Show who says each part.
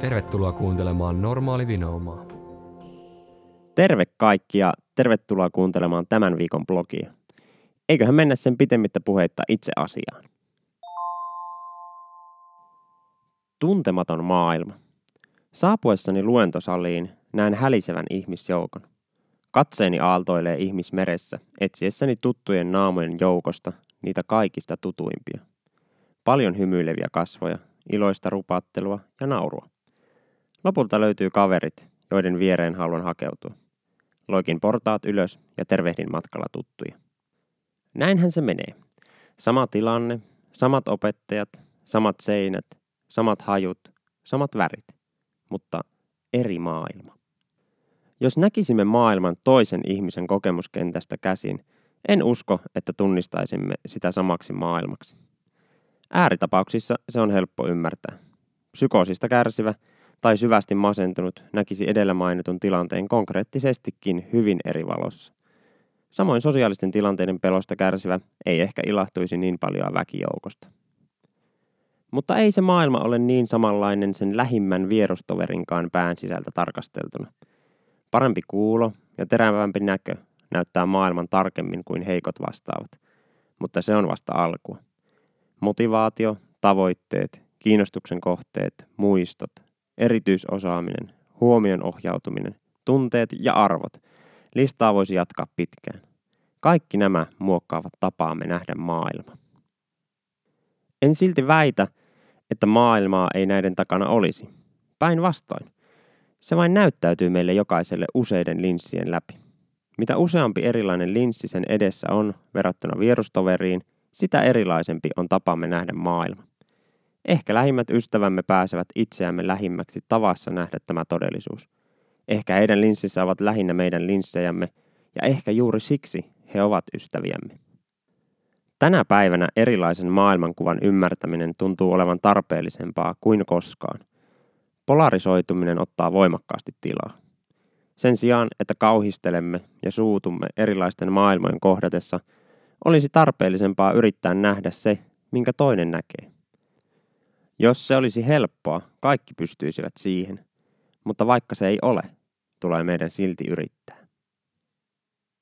Speaker 1: Tervetuloa kuuntelemaan Normaali Vinoumaa.
Speaker 2: Terve kaikki ja tervetuloa kuuntelemaan tämän viikon blogia. Eiköhän mennä sen pitemmittä puheitta itse asiaan. Tuntematon maailma. Saapuessani luentosaliin näen hälisevän ihmisjoukon. Katseeni aaltoilee ihmismeressä, etsiessäni tuttujen naamojen joukosta niitä kaikista tutuimpia. Paljon hymyileviä kasvoja, iloista rupattelua ja naurua. Lopulta löytyy kaverit, joiden viereen haluan hakeutua. Loikin portaat ylös ja tervehdin matkalla tuttuja. Näinhän se menee. Sama tilanne, samat opettajat, samat seinät, samat hajut, samat värit, mutta eri maailma. Jos näkisimme maailman toisen ihmisen kokemuskentästä käsin, en usko, että tunnistaisimme sitä samaksi maailmaksi. Ääritapauksissa se on helppo ymmärtää. Psykoosista kärsivä tai syvästi masentunut näkisi edellä mainitun tilanteen konkreettisestikin hyvin eri valossa. Samoin sosiaalisten tilanteiden pelosta kärsivä ei ehkä ilahtuisi niin paljon väkijoukosta. Mutta ei se maailma ole niin samanlainen sen lähimmän vierustoverinkaan pään sisältä tarkasteltuna. Parempi kuulo ja terävämpi näkö näyttää maailman tarkemmin kuin heikot vastaavat, mutta se on vasta alkua. Motivaatio, tavoitteet, kiinnostuksen kohteet, muistot, erityisosaaminen, huomion ohjautuminen, tunteet ja arvot. Listaa voisi jatkaa pitkään. Kaikki nämä muokkaavat tapaamme nähdä maailma. En silti väitä, että maailmaa ei näiden takana olisi. Päinvastoin. Se vain näyttäytyy meille jokaiselle useiden linssien läpi. Mitä useampi erilainen linssi sen edessä on verrattuna vierustoveriin, sitä erilaisempi on tapamme nähdä maailma. Ehkä lähimmät ystävämme pääsevät itseämme lähimmäksi tavassa nähdä tämä todellisuus. Ehkä heidän linssissä ovat lähinnä meidän linssejämme, ja ehkä juuri siksi he ovat ystäviämme. Tänä päivänä erilaisen maailmankuvan ymmärtäminen tuntuu olevan tarpeellisempaa kuin koskaan. Polarisoituminen ottaa voimakkaasti tilaa. Sen sijaan, että kauhistelemme ja suutumme erilaisten maailmojen kohdatessa, olisi tarpeellisempaa yrittää nähdä se, minkä toinen näkee. Jos se olisi helppoa, kaikki pystyisivät siihen, mutta vaikka se ei ole, tulee meidän silti yrittää.